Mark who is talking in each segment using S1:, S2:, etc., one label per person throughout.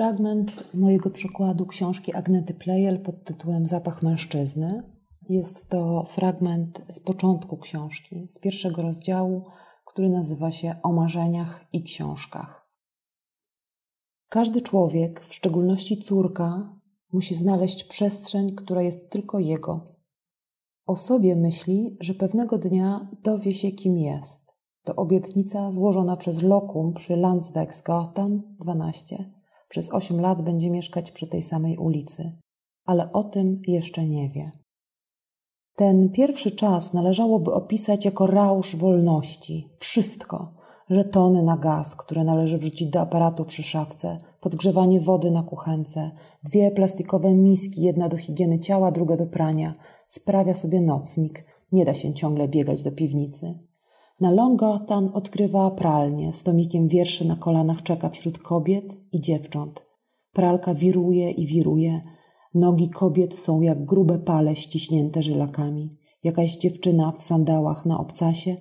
S1: Fragment mojego przekładu książki Agnety Plejel pod tytułem Zapach mężczyzny. Jest to fragment z początku książki, z pierwszego rozdziału, który nazywa się O marzeniach i książkach. Każdy człowiek, w szczególności córka, musi znaleźć przestrzeń, która jest tylko jego. O sobie myśli, że pewnego dnia dowie się, kim jest. To obietnica złożona przez lokum przy Landswegsgatan 12. Przez 8 lat będzie mieszkać przy tej samej ulicy, ale o tym jeszcze nie wie. Ten pierwszy czas należałoby opisać jako rausz wolności. Wszystko. Żetony na gaz, które należy wrzucić do aparatu przy szafce, podgrzewanie wody na kuchence, dwie plastikowe miski, jedna do higieny ciała, druga do prania. Sprawia sobie nocnik. Nie da się ciągle biegać do piwnicy. Na Longotan odkrywa pralnię, z tomikiem wierszy na kolanach czeka wśród kobiet i dziewcząt. Pralka wiruje i wiruje. Nogi kobiet są jak grube pale ściśnięte żylakami. Jakaś dziewczyna w sandałach na obcasie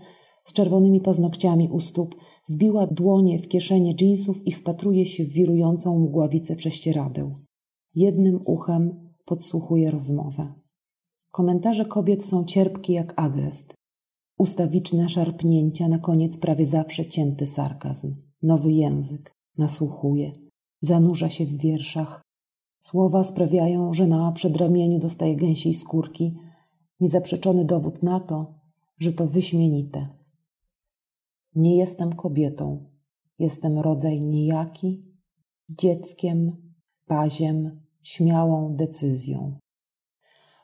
S1: z czerwonymi paznokciami u stóp wbiła dłonie w kieszenie dżinsów i wpatruje się w wirującą mgławicę prześcieradeł. Jednym uchem podsłuchuje rozmowę. Komentarze kobiet są cierpkie jak agrest. Ustawiczne szarpnięcia, na koniec prawie zawsze cięty sarkazm. Nowy język. Nasłuchuje. Zanurza się w wierszach. Słowa sprawiają, że na przedramieniu dostaje gęsiej skórki. Niezaprzeczony dowód na to, że to wyśmienite. Nie jestem kobietą. Jestem rodzaj niejaki, dzieckiem, baziem, śmiałą decyzją.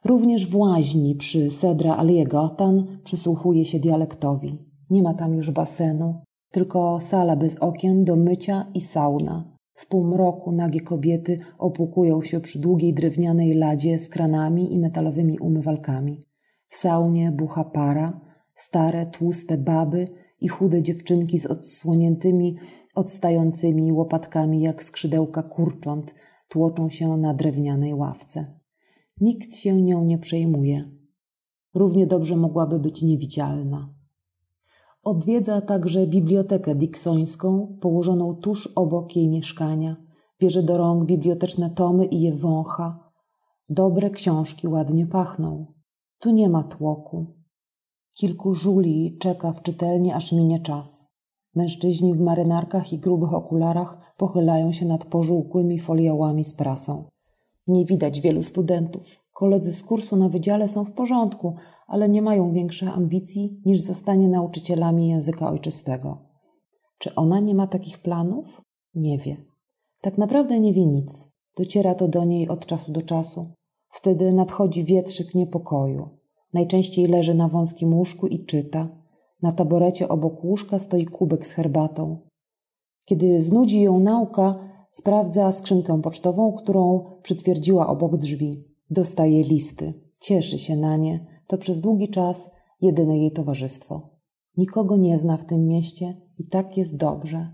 S1: Również w łaźni przy Sedra Aliegotan przysłuchuje się dialektowi. Nie ma tam już basenu, tylko sala bez okien do mycia i sauna. W półmroku nagie kobiety opłukują się przy długiej drewnianej ladzie z kranami i metalowymi umywalkami. W saunie bucha para, stare, tłuste baby i chude dziewczynki z odsłoniętymi, odstającymi łopatkami jak skrzydełka kurcząt tłoczą się na drewnianej ławce. Nikt się nią nie przejmuje. Równie dobrze mogłaby być niewidzialna. Odwiedza także bibliotekę diksońską, położoną tuż obok jej mieszkania. Bierze do rąk biblioteczne tomy i je wącha. Dobre książki ładnie pachną. Tu nie ma tłoku. Kilku żuli czeka w czytelni, aż minie czas. Mężczyźni w marynarkach i grubych okularach pochylają się nad pożółkłymi foliołami z prasą. Nie widać wielu studentów. Koledzy z kursu na wydziale są w porządku, ale nie mają większych ambicji niż zostanie nauczycielami języka ojczystego. Czy ona nie ma takich planów? Nie wie. Tak naprawdę nie wie nic. Dociera to do niej od czasu do czasu. Wtedy nadchodzi wietrzyk niepokoju. Najczęściej leży na wąskim łóżku i czyta. Na taborecie obok łóżka stoi kubek z herbatą. Kiedy znudzi ją nauka, sprawdza skrzynkę pocztową, którą przytwierdziła obok drzwi. Dostaje listy. Cieszy się na nie. To przez długi czas jedyne jej towarzystwo. Nikogo nie zna w tym mieście i tak jest dobrze.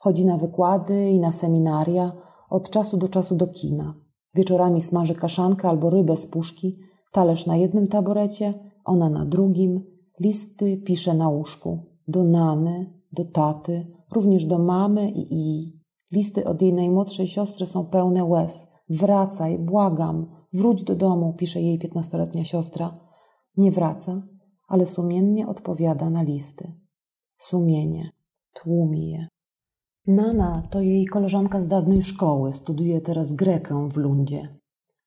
S1: Chodzi na wykłady i na seminaria, od czasu do czasu do kina. Wieczorami smaży kaszankę albo rybę z puszki, talerz na jednym taborecie, ona na drugim. Listy pisze na łóżku. Do Nany, do taty, również do mamy i i. Listy od jej najmłodszej siostry są pełne łez. Wracaj, błagam, wróć do domu, pisze jej piętnastoletnia siostra. Nie wraca, ale sumiennie odpowiada na listy. Sumienie tłumi je. Nana to jej koleżanka z dawnej szkoły, studiuje teraz Grekę w Lundzie.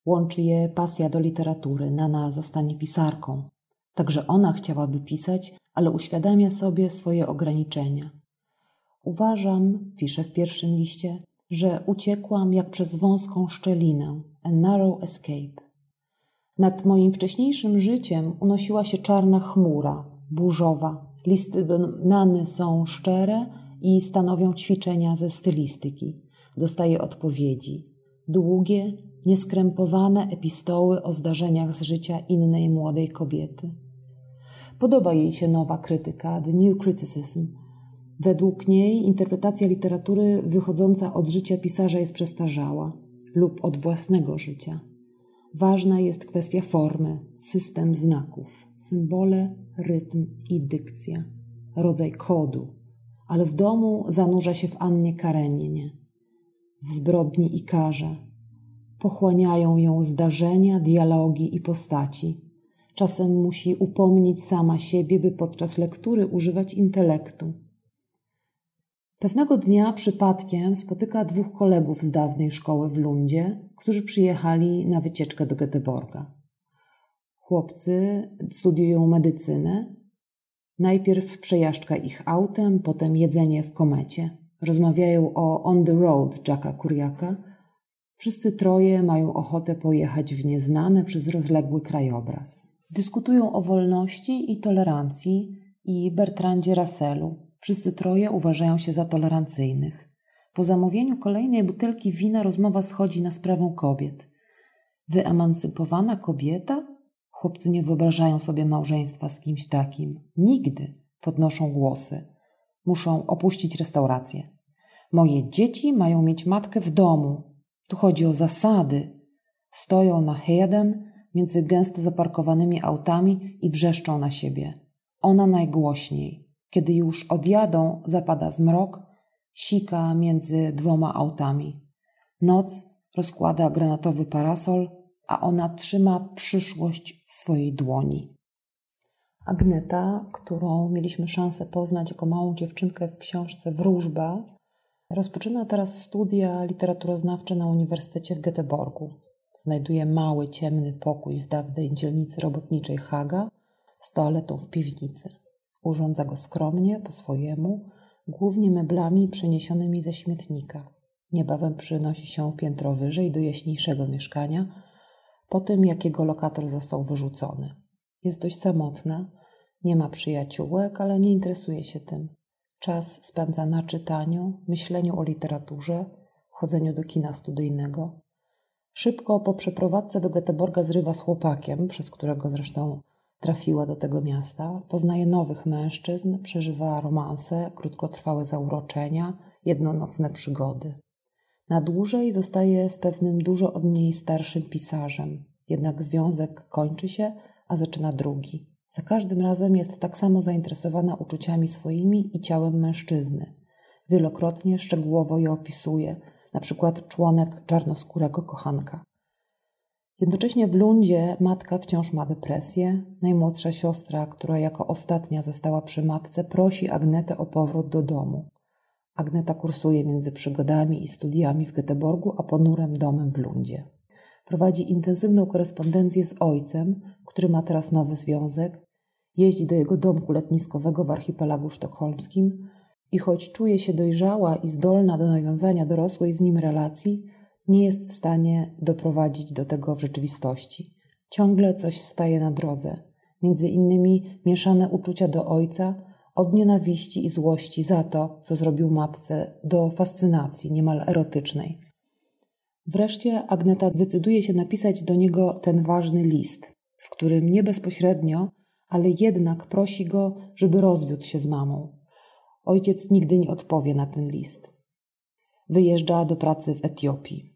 S1: Łączy je pasja do literatury. Nana zostanie pisarką. Także ona chciałaby pisać, ale uświadamia sobie swoje ograniczenia. Uważam, pisze w pierwszym liście, że uciekłam jak przez wąską szczelinę, a narrow escape. Nad moim wcześniejszym życiem unosiła się czarna chmura, burzowa. Listy do Nany są szczere i stanowią ćwiczenia ze stylistyki. Dostaje odpowiedzi. Długie, nieskrępowane epistoły o zdarzeniach z życia innej młodej kobiety. Podoba jej się nowa krytyka, The New Criticism. Według niej interpretacja literatury wychodząca od życia pisarza jest przestarzała lub od własnego życia. Ważna jest kwestia formy, system znaków, symbole, rytm i dykcja, rodzaj kodu, ale w domu zanurza się w Annie Kareninie, w zbrodni i karze. Pochłaniają ją zdarzenia, dialogi i postaci. Czasem musi upomnieć sama siebie, by podczas lektury używać intelektu. Pewnego dnia przypadkiem spotyka dwóch kolegów z dawnej szkoły w Lundzie, którzy przyjechali na wycieczkę do Göteborga. Chłopcy studiują medycynę. Najpierw przejażdżka ich autem, potem jedzenie w komecie. Rozmawiają o On the Road Jacka Kuriaka. Wszyscy troje mają ochotę pojechać w nieznane przez rozległy krajobraz. Dyskutują o wolności i tolerancji i Bertrandzie Russellu. Wszyscy troje uważają się za tolerancyjnych. Po zamówieniu kolejnej butelki wina rozmowa schodzi na sprawę kobiet. Wyemancypowana kobieta? Chłopcy nie wyobrażają sobie małżeństwa z kimś takim. Nigdy podnoszą głosy. Muszą opuścić restaurację. Moje dzieci mają mieć matkę w domu. Tu chodzi o zasady. Stoją na Heden między gęsto zaparkowanymi autami i wrzeszczą na siebie. Ona najgłośniej. Kiedy już odjadą, zapada zmrok, sika między dwoma autami. Noc rozkłada granatowy parasol, a ona trzyma przyszłość w swojej dłoni. Agneta, którą mieliśmy szansę poznać jako małą dziewczynkę w książce Wróżba, rozpoczyna teraz studia literaturoznawcze na Uniwersytecie w Göteborgu. Znajduje mały, ciemny pokój w dawnej dzielnicy robotniczej Haga z toaletą w piwnicy. Urządza go skromnie, po swojemu, głównie meblami przeniesionymi ze śmietnika. Niebawem przynosi się piętro wyżej do jaśniejszego mieszkania, po tym jak jego lokator został wyrzucony. Jest dość samotna, nie ma przyjaciółek, ale nie interesuje się tym. Czas spędza na czytaniu, myśleniu o literaturze, chodzeniu do kina studyjnego. Szybko po przeprowadzce do Göteborga zrywa z chłopakiem, przez którego zresztą trafiła do tego miasta, poznaje nowych mężczyzn, przeżywa romanse, krótkotrwałe zauroczenia, jednonocne przygody. Na dłużej zostaje z pewnym dużo od niej starszym pisarzem, jednak związek kończy się, a zaczyna drugi. Za każdym razem jest tak samo zainteresowana uczuciami swoimi i ciałem mężczyzny. Wielokrotnie szczegółowo je opisuje, na przykład członek czarnoskórego kochanka. Jednocześnie w Lundzie matka wciąż ma depresję. Najmłodsza siostra, która jako ostatnia została przy matce, prosi Agnetę o powrót do domu. Agneta kursuje między przygodami i studiami w Göteborgu, a ponurym domem w Lundzie. Prowadzi intensywną korespondencję z ojcem, który ma teraz nowy związek. Jeździ do jego domku letniskowego w archipelagu sztokholmskim i choć czuje się dojrzała i zdolna do nawiązania dorosłej z nim relacji, nie jest w stanie doprowadzić do tego w rzeczywistości. Ciągle coś staje na drodze, między innymi mieszane uczucia do ojca, od nienawiści i złości za to, co zrobił matce, do fascynacji niemal erotycznej. Wreszcie Agneta decyduje się napisać do niego ten ważny list, w którym nie bezpośrednio, ale jednak prosi go, żeby rozwiódł się z mamą. Ojciec nigdy nie odpowie na ten list. Wyjeżdża do pracy w Etiopii.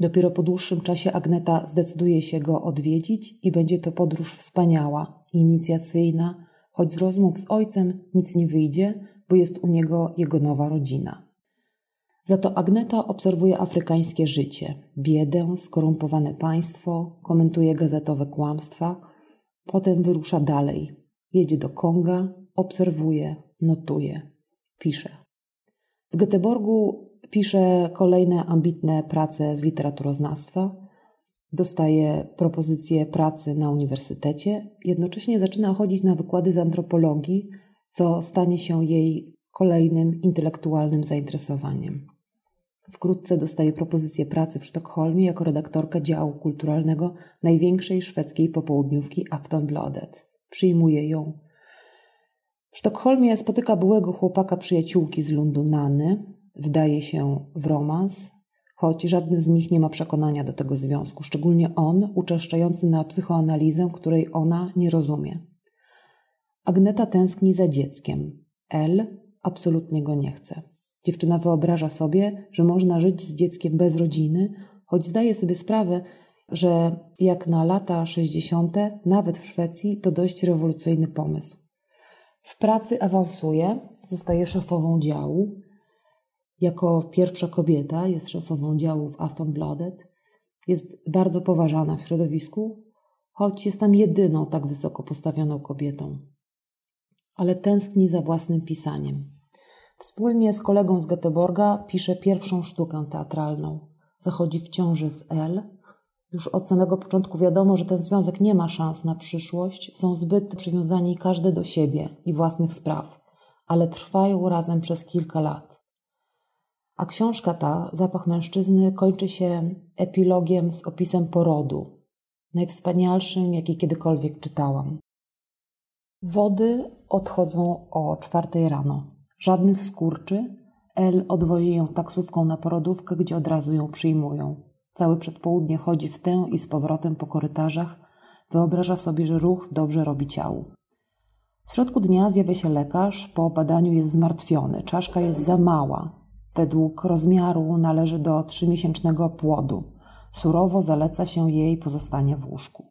S1: Dopiero po dłuższym czasie Agneta zdecyduje się go odwiedzić i będzie to podróż wspaniała, inicjacyjna, choć z rozmów z ojcem nic nie wyjdzie, bo jest u niego jego nowa rodzina. Za to Agneta obserwuje afrykańskie życie, biedę, skorumpowane państwo, komentuje gazetowe kłamstwa, potem wyrusza dalej. Jedzie do Konga, obserwuje, notuje, pisze. W Göteborgu pisze kolejne ambitne prace z literaturoznawstwa, dostaje propozycje pracy na uniwersytecie, jednocześnie zaczyna chodzić na wykłady z antropologii, co stanie się jej kolejnym intelektualnym zainteresowaniem. Wkrótce dostaje propozycję pracy w Sztokholmie jako redaktorka działu kulturalnego największej szwedzkiej popołudniówki Aftonbladet. Przyjmuje ją W Sztokholmie spotyka byłego chłopaka przyjaciółki z Lundu Nany. Wdaje się w romans, choć żadny z nich nie ma przekonania do tego związku, szczególnie on, uczęszczający na psychoanalizę, której ona nie rozumie. Agneta tęskni za dzieckiem. L absolutnie go nie chce. Dziewczyna wyobraża sobie, że można żyć z dzieckiem bez rodziny, choć zdaje sobie sprawę, że jak na lata 60., nawet w Szwecji, to dość rewolucyjny pomysł. W pracy awansuje, zostaje szefową działu. Jako pierwsza kobieta jest szefową działu w Aftonbladet. Jest bardzo poważana w środowisku, choć jest tam jedyną tak wysoko postawioną kobietą. Ale tęskni za własnym pisaniem. Wspólnie z kolegą z Göteborga pisze pierwszą sztukę teatralną. Zachodzi w ciąży z L, już od samego początku wiadomo, że ten związek nie ma szans na przyszłość, są zbyt przywiązani każdy do siebie i własnych spraw, ale trwają razem przez kilka lat. A książka ta, Zapach mężczyzny, kończy się epilogiem z opisem porodu, najwspanialszym, jaki kiedykolwiek czytałam. Wody odchodzą o czwartej rano. Żadnych skurczy. El odwozi ją taksówką na porodówkę, gdzie od razu ją przyjmują. Całe przedpołudnie chodzi w tę i z powrotem po korytarzach. Wyobraża sobie, że ruch dobrze robi ciału. W środku dnia zjawia się lekarz. Po badaniu jest zmartwiony. Czaszka jest za mała. Według rozmiaru należy do trzymiesięcznego płodu. Surowo zaleca się jej pozostanie w łóżku.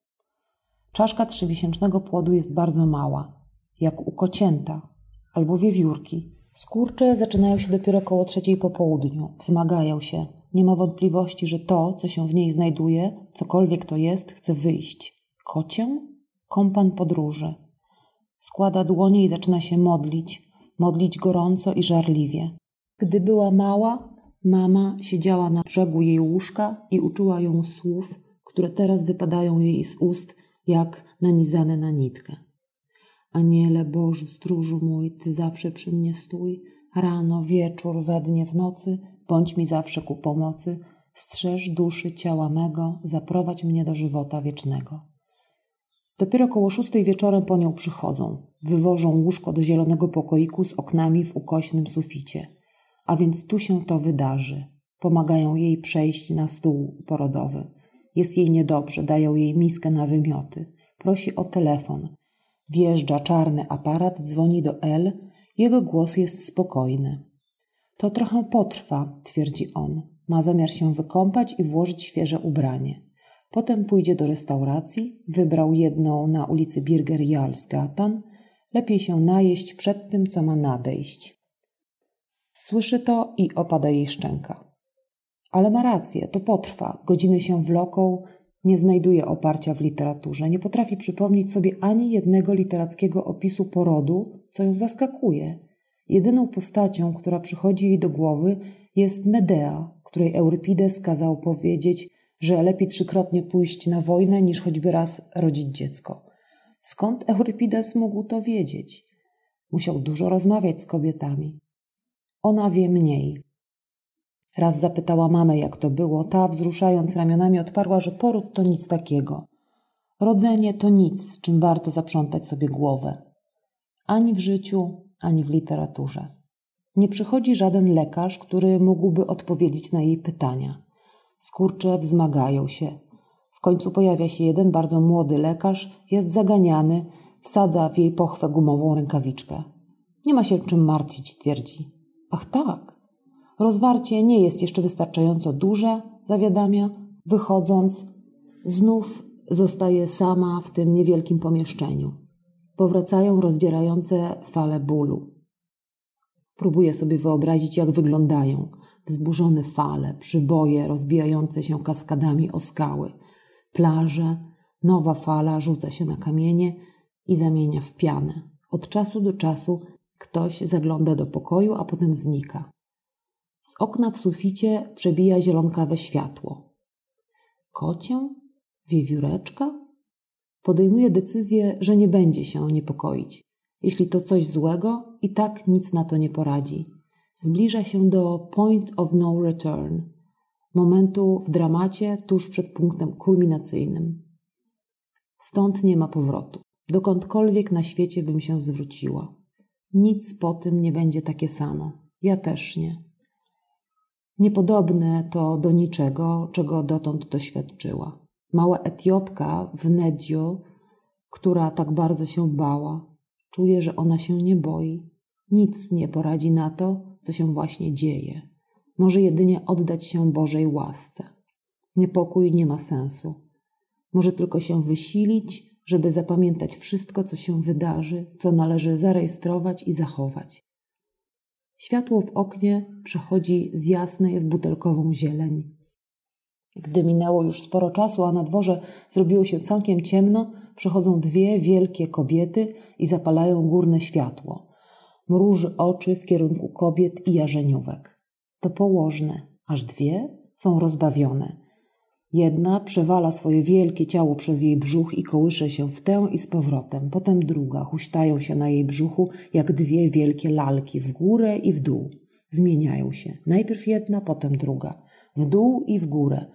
S1: Czaszka trzymiesięcznego płodu jest bardzo mała, jak u kocięta albo wiewiórki. Skurcze zaczynają się dopiero koło trzeciej po południu. Wzmagają się, nie ma wątpliwości, że to, co się w niej znajduje, cokolwiek to jest, chce wyjść. Kocię? Kompan podróży. Składa dłonie i zaczyna się modlić, modlić gorąco i żarliwie. Gdy była mała, mama siedziała na brzegu jej łóżka i uczyła ją słów, które teraz wypadają jej z ust, jak nanizane na nitkę. Aniele Boży, stróżu mój, Ty zawsze przy mnie stój, rano, wieczór, we dnie, w nocy, bądź mi zawsze ku pomocy, strzeż duszy ciała mego, zaprowadź mnie do żywota wiecznego. Dopiero koło szóstej wieczorem po nią przychodzą, wywożą łóżko do zielonego pokoiku z oknami w ukośnym suficie. A więc tu się to wydarzy. Pomagają jej przejść na stół porodowy. Jest jej niedobrze, dają jej miskę na wymioty. Prosi o telefon. Wjeżdża czarny aparat, dzwoni do L. Jego głos jest spokojny. To trochę potrwa, twierdzi on. Ma zamiar się wykąpać i włożyć świeże ubranie. Potem pójdzie do restauracji, wybrał jedną na ulicy Birger Jarlsgatan. Lepiej się najeść przed tym, co ma nadejść. Słyszy to i opada jej szczęka. Ale ma rację, to potrwa. Godziny się wloką, nie znajduje oparcia w literaturze, nie potrafi przypomnieć sobie ani jednego literackiego opisu porodu, co ją zaskakuje. Jedyną postacią, która przychodzi jej do głowy, jest Medea, której Eurypides kazał powiedzieć, że lepiej trzykrotnie pójść na wojnę, niż choćby raz rodzić dziecko. Skąd Eurypides mógł to wiedzieć? Musiał dużo rozmawiać z kobietami. Ona wie mniej. Raz zapytała mamę, jak to było. Ta, wzruszając ramionami, odparła, że poród to nic takiego. Rodzenie to nic, czym warto zaprzątać sobie głowę. Ani w życiu, ani w literaturze. Nie przychodzi żaden lekarz, który mógłby odpowiedzieć na jej pytania. Skurcze wzmagają się. W końcu pojawia się jeden bardzo młody lekarz, jest zaganiany, wsadza w jej pochwę gumową rękawiczkę. Nie ma się czym martwić, twierdzi. Ach tak. Rozwarcie nie jest jeszcze wystarczająco duże, zawiadamia. Wychodząc, znów zostaje sama w tym niewielkim pomieszczeniu powracają rozdzierające fale bólu. Próbuję sobie wyobrazić, jak wyglądają wzburzone fale, przyboje rozbijające się kaskadami o skały, plaże, nowa fala rzuca się na kamienie i zamienia w pianę. Od czasu do czasu ktoś zagląda do pokoju, a potem znika. Z okna w suficie przebija zielonkawe światło. Kocię? Wiewióreczka? podejmuje decyzję, że nie będzie się niepokoić. Jeśli to coś złego, i tak nic na to nie poradzi. Zbliża się do point of no return, momentu w dramacie tuż przed punktem kulminacyjnym. Stąd nie ma powrotu. Dokądkolwiek na świecie bym się zwróciła. Nic po tym nie będzie takie samo. Ja też nie. Niepodobne to do niczego, czego dotąd doświadczyła. Mała Etiopka w Nedzio, która tak bardzo się bała, czuje, że ona się nie boi. Nic nie poradzi na to, co się właśnie dzieje. Może jedynie oddać się Bożej łasce. Niepokój nie ma sensu. Może tylko się wysilić, żeby zapamiętać wszystko, co się wydarzy, co należy zarejestrować i zachować. Światło w oknie przechodzi z jasnej w butelkową zieleń. Gdy minęło już sporo czasu, a na dworze zrobiło się całkiem ciemno, przychodzą dwie wielkie kobiety i zapalają górne światło. Mruży oczy w kierunku kobiet i jarzeniówek. To położne, aż dwie są rozbawione. Jedna przewala swoje wielkie ciało przez jej brzuch i kołysze się w tę i z powrotem. Potem druga huśtają się na jej brzuchu jak dwie wielkie lalki w górę i w dół. Zmieniają się. Najpierw jedna, potem druga. W dół i w górę.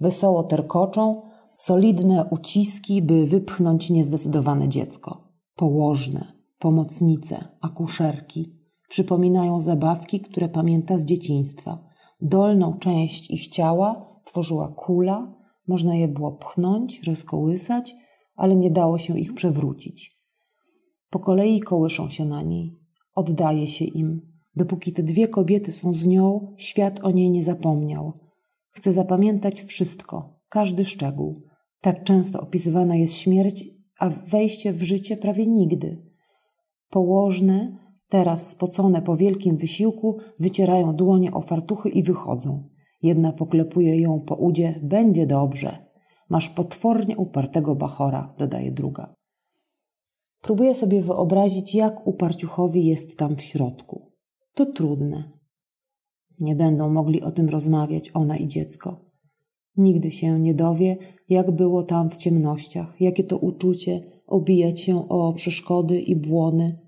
S1: Wesoło terkoczą, solidne uciski, by wypchnąć niezdecydowane dziecko. Położne, pomocnice, akuszerki. Przypominają zabawki, które pamięta z dzieciństwa. Dolną część ich ciała tworzyła kula, można je było pchnąć, rozkołysać, ale nie dało się ich przewrócić. Po kolei kołyszą się na niej, oddaje się im. Dopóki te dwie kobiety są z nią, świat o niej nie zapomniał. Chce zapamiętać wszystko, każdy szczegół. Tak często opisywana jest śmierć, a wejście w życie prawie nigdy. Położne, teraz spocone po wielkim wysiłku, wycierają dłonie o fartuchy i wychodzą. Jedna poklepuje ją po udzie. Będzie dobrze. Masz potwornie upartego bachora, dodaje druga. Próbuję sobie wyobrazić, jak uparciuchowi jest tam w środku. To trudne. Nie będą mogli o tym rozmawiać ona i dziecko. Nigdy się nie dowie, jak było tam w ciemnościach, jakie to uczucie obijać się o przeszkody i błony,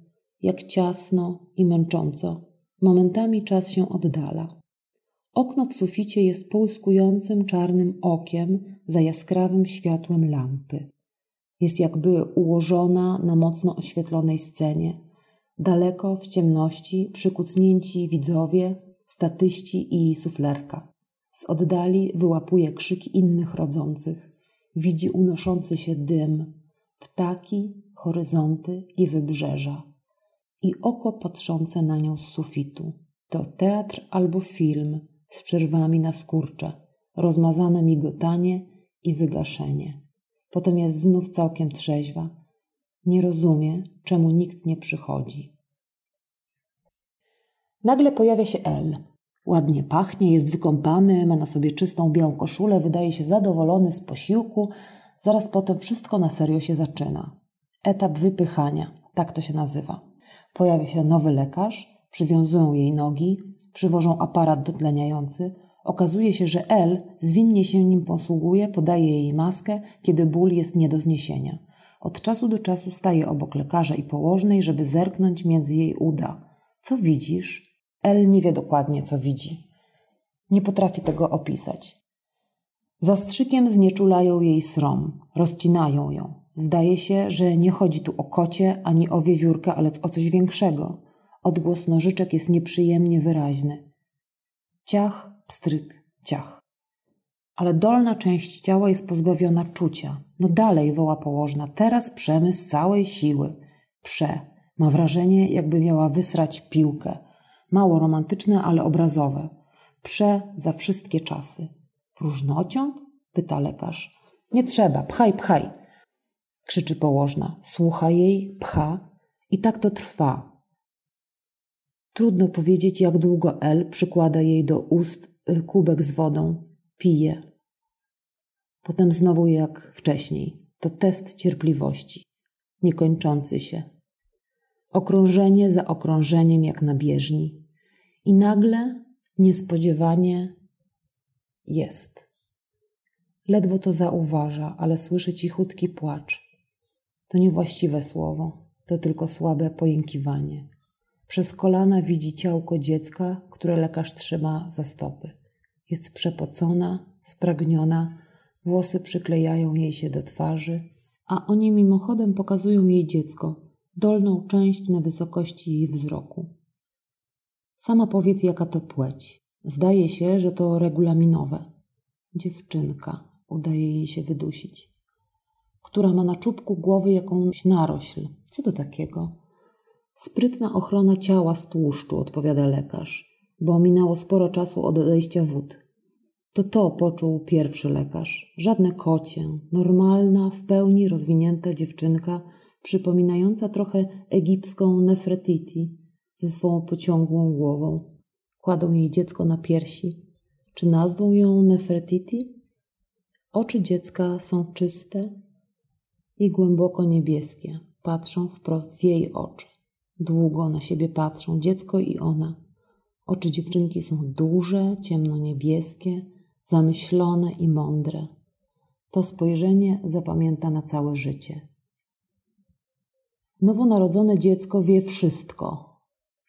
S1: jak ciasno i męcząco. Momentami czas się oddala. Okno w suficie jest połyskującym czarnym okiem za jaskrawym światłem lampy. Jest jakby ułożona na mocno oświetlonej scenie. Daleko w ciemności przykucnięci widzowie, statyści i suflerka. Z oddali wyłapuje krzyki innych rodzących. Widzi unoszący się dym, ptaki, horyzonty i wybrzeża. I oko patrzące na nią z sufitu. To teatr albo film – z przerwami na skurcze, rozmazane migotanie i wygaszenie. Potem jest znów całkiem trzeźwa. Nie rozumie, czemu nikt nie przychodzi. Nagle pojawia się El. Ładnie pachnie, jest wykąpany, ma na sobie czystą białą koszulę, wydaje się zadowolony z posiłku. Zaraz potem wszystko na serio się zaczyna. Etap wypychania, tak to się nazywa. Pojawia się nowy lekarz, przywiązują jej nogi, przywożą aparat dotleniający, okazuje się, że L zwinnie się nim posługuje, podaje jej maskę, kiedy ból jest nie do zniesienia. Od czasu do czasu staje obok lekarza i położnej, żeby zerknąć między jej uda. Co widzisz? L nie wie dokładnie, co widzi. Nie potrafi tego opisać. Zastrzykiem znieczulają jej srom, rozcinają ją. Zdaje się, że nie chodzi tu o kocie ani o wiewiórkę, ale o coś większego. Odgłos nożyczek jest nieprzyjemnie wyraźny. Ciach, pstryk, ciach. Ale dolna część ciała jest pozbawiona czucia. No dalej, woła położna, teraz przemy z całej siły. Prze. Ma wrażenie, jakby miała wysrać piłkę. Mało romantyczne, ale obrazowe. Prze za wszystkie czasy. Próżnociąg? pyta lekarz. Nie trzeba, pchaj, pchaj. Krzyczy położna. Słucha jej, pcha. I tak to trwa, Trudno powiedzieć, jak długo El przykłada jej do ust y, kubek z wodą, pije. Potem znowu jak wcześniej. To test cierpliwości, niekończący się. Okrążenie za okrążeniem, jak na bieżni. I nagle, niespodziewanie, jest. Ledwo to zauważa, ale słyszy cichutki płacz. To niewłaściwe słowo, to tylko słabe pojękiwanie. Przez kolana widzi ciałko dziecka, które lekarz trzyma za stopy. Jest przepocona, spragniona, włosy przyklejają jej się do twarzy, a oni mimochodem pokazują jej dziecko. dolną część na wysokości jej wzroku. Sama powiedz, jaka to płeć. Zdaje się, że to regulaminowe. Dziewczynka, udaje jej się wydusić, która ma na czubku głowy jakąś narośl. Co to takiego? Sprytna ochrona ciała z tłuszczu, odpowiada lekarz, bo minęło sporo czasu od odejścia wód. To to poczuł pierwszy lekarz. Żadne kocie, normalna, w pełni rozwinięta dziewczynka, przypominająca trochę egipską Nefretiti ze swą pociągłą głową. Kładą jej dziecko na piersi. Czy nazwą ją Nefertiti? Oczy dziecka są czyste i głęboko niebieskie. Patrzą wprost w jej oczy. Długo na siebie patrzą dziecko i ona. Oczy dziewczynki są duże, ciemno-niebieskie, zamyślone i mądre. To spojrzenie zapamięta na całe życie. Nowonarodzone dziecko wie wszystko.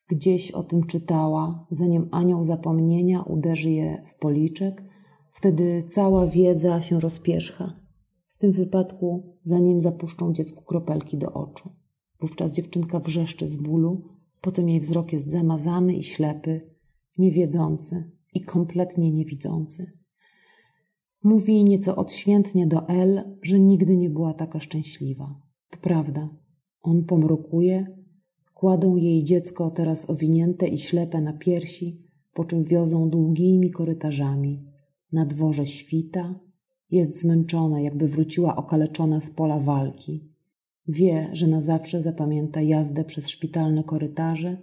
S1: Gdzieś o tym czytała, zanim anioł zapomnienia uderzy je w policzek, wtedy cała wiedza się rozpierzcha. W tym wypadku, zanim zapuszczą dziecku kropelki do oczu. Wówczas dziewczynka wrzeszczy z bólu, potem jej wzrok jest zamazany i ślepy, niewiedzący i kompletnie niewidzący. Mówi nieco odświętnie do El, że nigdy nie była taka szczęśliwa. To prawda. On pomrukuje, kładą jej dziecko teraz owinięte i ślepe na piersi, po czym wiozą długimi korytarzami. Na dworze świta, jest zmęczona, jakby wróciła okaleczona z pola walki. Wie, że na zawsze zapamięta jazdę przez szpitalne korytarze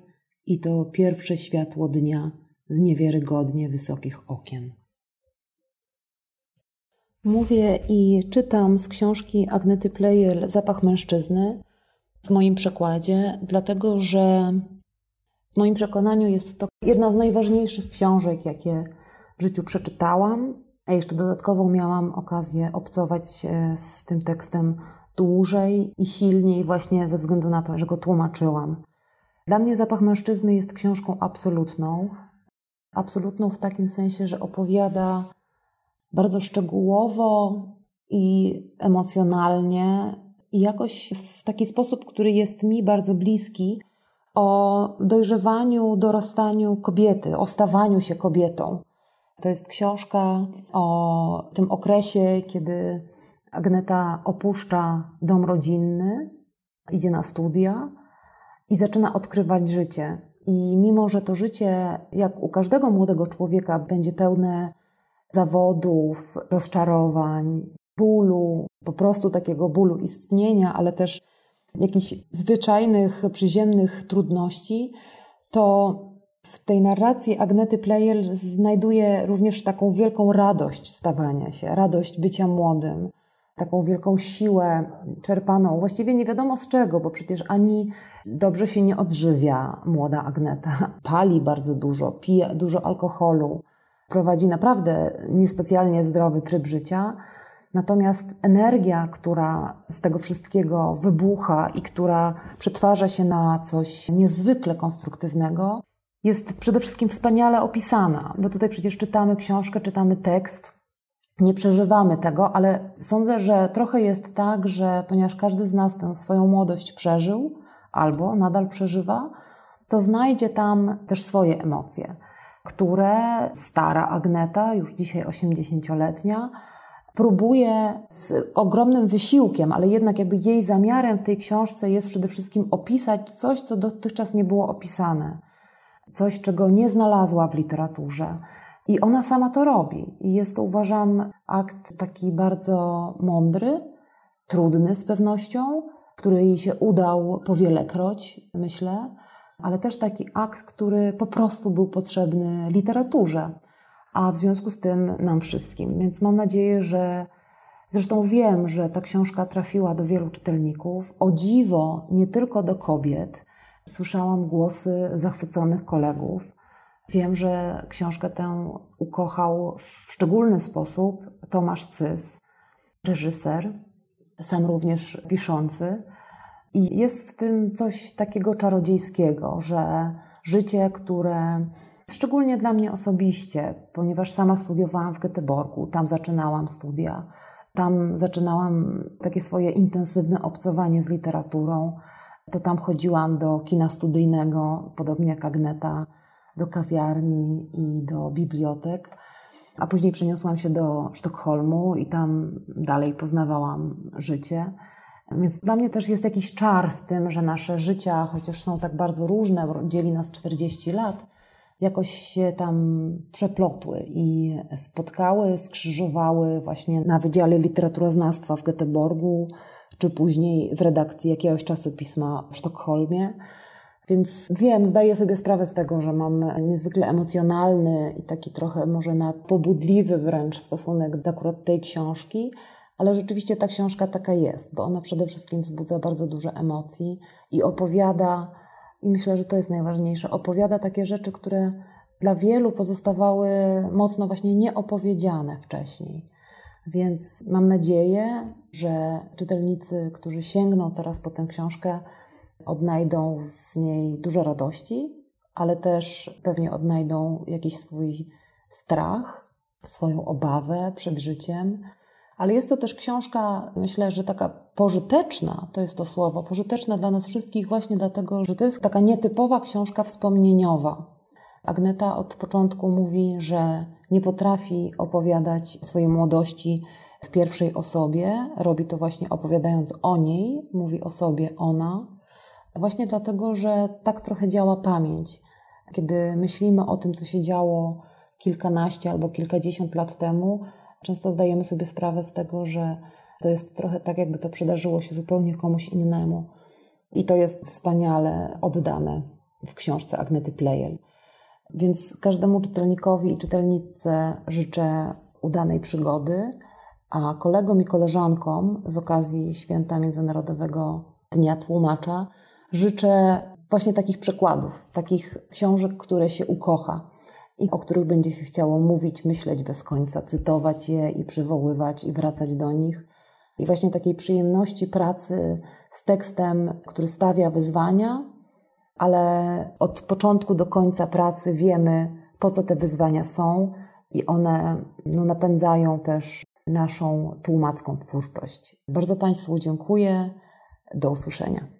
S1: i to pierwsze światło dnia z niewiarygodnie wysokich okien. Mówię i czytam z książki Agnety Plejel Zapach mężczyzny w moim przekładzie, dlatego że w moim przekonaniu jest to jedna z najważniejszych książek, jakie w życiu przeczytałam, a jeszcze dodatkowo miałam okazję obcować z tym tekstem dłużej i silniej, właśnie ze względu na to, że go tłumaczyłam. Dla mnie Zapach mężczyzny jest książką absolutną. Absolutną w takim sensie, że opowiada bardzo szczegółowo i emocjonalnie i jakoś w taki sposób, który jest mi bardzo bliski, o dojrzewaniu, dorastaniu kobiety, o stawaniu się kobietą. To jest książka o tym okresie, kiedy Agneta opuszcza dom rodzinny, idzie na studia i zaczyna odkrywać życie. I mimo, że to życie, jak u każdego młodego człowieka, będzie pełne zawodów, rozczarowań, bólu, po prostu takiego bólu istnienia, ale też jakichś zwyczajnych, przyziemnych trudności, to w tej narracji Agnety Player znajduje również taką wielką radość stawania się, radość bycia młodym, taką wielką siłę czerpaną, właściwie nie wiadomo z czego, bo przecież ani dobrze się nie odżywia młoda Agneta, pali bardzo dużo, pije dużo alkoholu, prowadzi naprawdę niespecjalnie zdrowy tryb życia. Natomiast energia, która z tego wszystkiego wybucha i która przetwarza się na coś niezwykle konstruktywnego, jest przede wszystkim wspaniale opisana. Bo tutaj przecież czytamy książkę, czytamy tekst, nie przeżywamy tego, ale sądzę, że trochę jest tak, że ponieważ każdy z nas tę swoją młodość przeżył albo nadal przeżywa, to znajdzie tam też swoje emocje które stara Agneta, już dzisiaj 80-letnia, próbuje z ogromnym wysiłkiem, ale jednak jakby jej zamiarem w tej książce jest przede wszystkim opisać coś, co dotychczas nie było opisane. Coś, czego nie znalazła w literaturze. I ona sama to robi. I jest to, uważam, akt taki bardzo mądry, trudny z pewnością, który jej się udał powielekroć, myślę ale też taki akt, który po prostu był potrzebny literaturze, a w związku z tym nam wszystkim. Więc mam nadzieję, że zresztą wiem, że ta książka trafiła do wielu czytelników. O dziwo, nie tylko do kobiet. Słyszałam głosy zachwyconych kolegów. Wiem, że książkę tę ukochał w szczególny sposób Tomasz Cys, reżyser, sam również piszący. I jest w tym coś takiego czarodziejskiego, że życie, które szczególnie dla mnie osobiście, ponieważ sama studiowałam w Göteborgu, tam zaczynałam studia, tam zaczynałam takie swoje intensywne obcowanie z literaturą. to tam chodziłam do kina studyjnego, podobnie jak Agneta, do kawiarni i do bibliotek. A później przeniosłam się do Sztokholmu i tam dalej poznawałam życie. Więc dla mnie też jest jakiś czar w tym, że nasze życia, chociaż są tak bardzo różne, dzieli nas 40 lat, jakoś się tam przeplotły i spotkały, skrzyżowały właśnie na Wydziale Literaturoznawstwa w Göteborgu, czy później w redakcji jakiegoś czasopisma w Sztokholmie. Więc wiem, zdaję sobie sprawę z tego, że mam niezwykle emocjonalny i taki trochę może pobudliwy wręcz stosunek do akurat tej książki, ale rzeczywiście ta książka taka jest, bo ona przede wszystkim wzbudza bardzo dużo emocji i opowiada, i myślę, że to jest najważniejsze, opowiada takie rzeczy, które dla wielu pozostawały mocno właśnie nieopowiedziane wcześniej. Więc mam nadzieję, że czytelnicy, którzy sięgną teraz po tę książkę, odnajdą w niej dużo radości, ale też pewnie odnajdą jakiś swój strach, swoją obawę przed życiem. Ale jest to też książka, myślę, że taka pożyteczna, to jest to słowo, pożyteczna dla nas wszystkich, właśnie dlatego, że to jest taka nietypowa książka wspomnieniowa. Agneta od początku mówi, że nie potrafi opowiadać swojej młodości w pierwszej osobie. Robi to właśnie opowiadając o niej, mówi o sobie ona, właśnie dlatego, że tak trochę działa pamięć. Kiedy myślimy o tym, co się działo kilkanaście albo kilkadziesiąt lat temu, często zdajemy sobie sprawę z tego, że to jest trochę tak, jakby to przydarzyło się zupełnie komuś innemu. I to jest wspaniale oddane w książce Agnety Plejel. Więc każdemu czytelnikowi i czytelnicy życzę udanej przygody, a kolegom i koleżankom z okazji Święta Międzynarodowego Dnia Tłumacza życzę właśnie takich przekładów, takich książek, które się ukocha i o których będzie się chciało mówić, myśleć bez końca, cytować je i przywoływać i wracać do nich. I właśnie takiej przyjemności pracy z tekstem, który stawia wyzwania, ale od początku do końca pracy wiemy, po co te wyzwania są, i one no, napędzają też naszą tłumacką twórczość. Bardzo Państwu dziękuję. Do usłyszenia.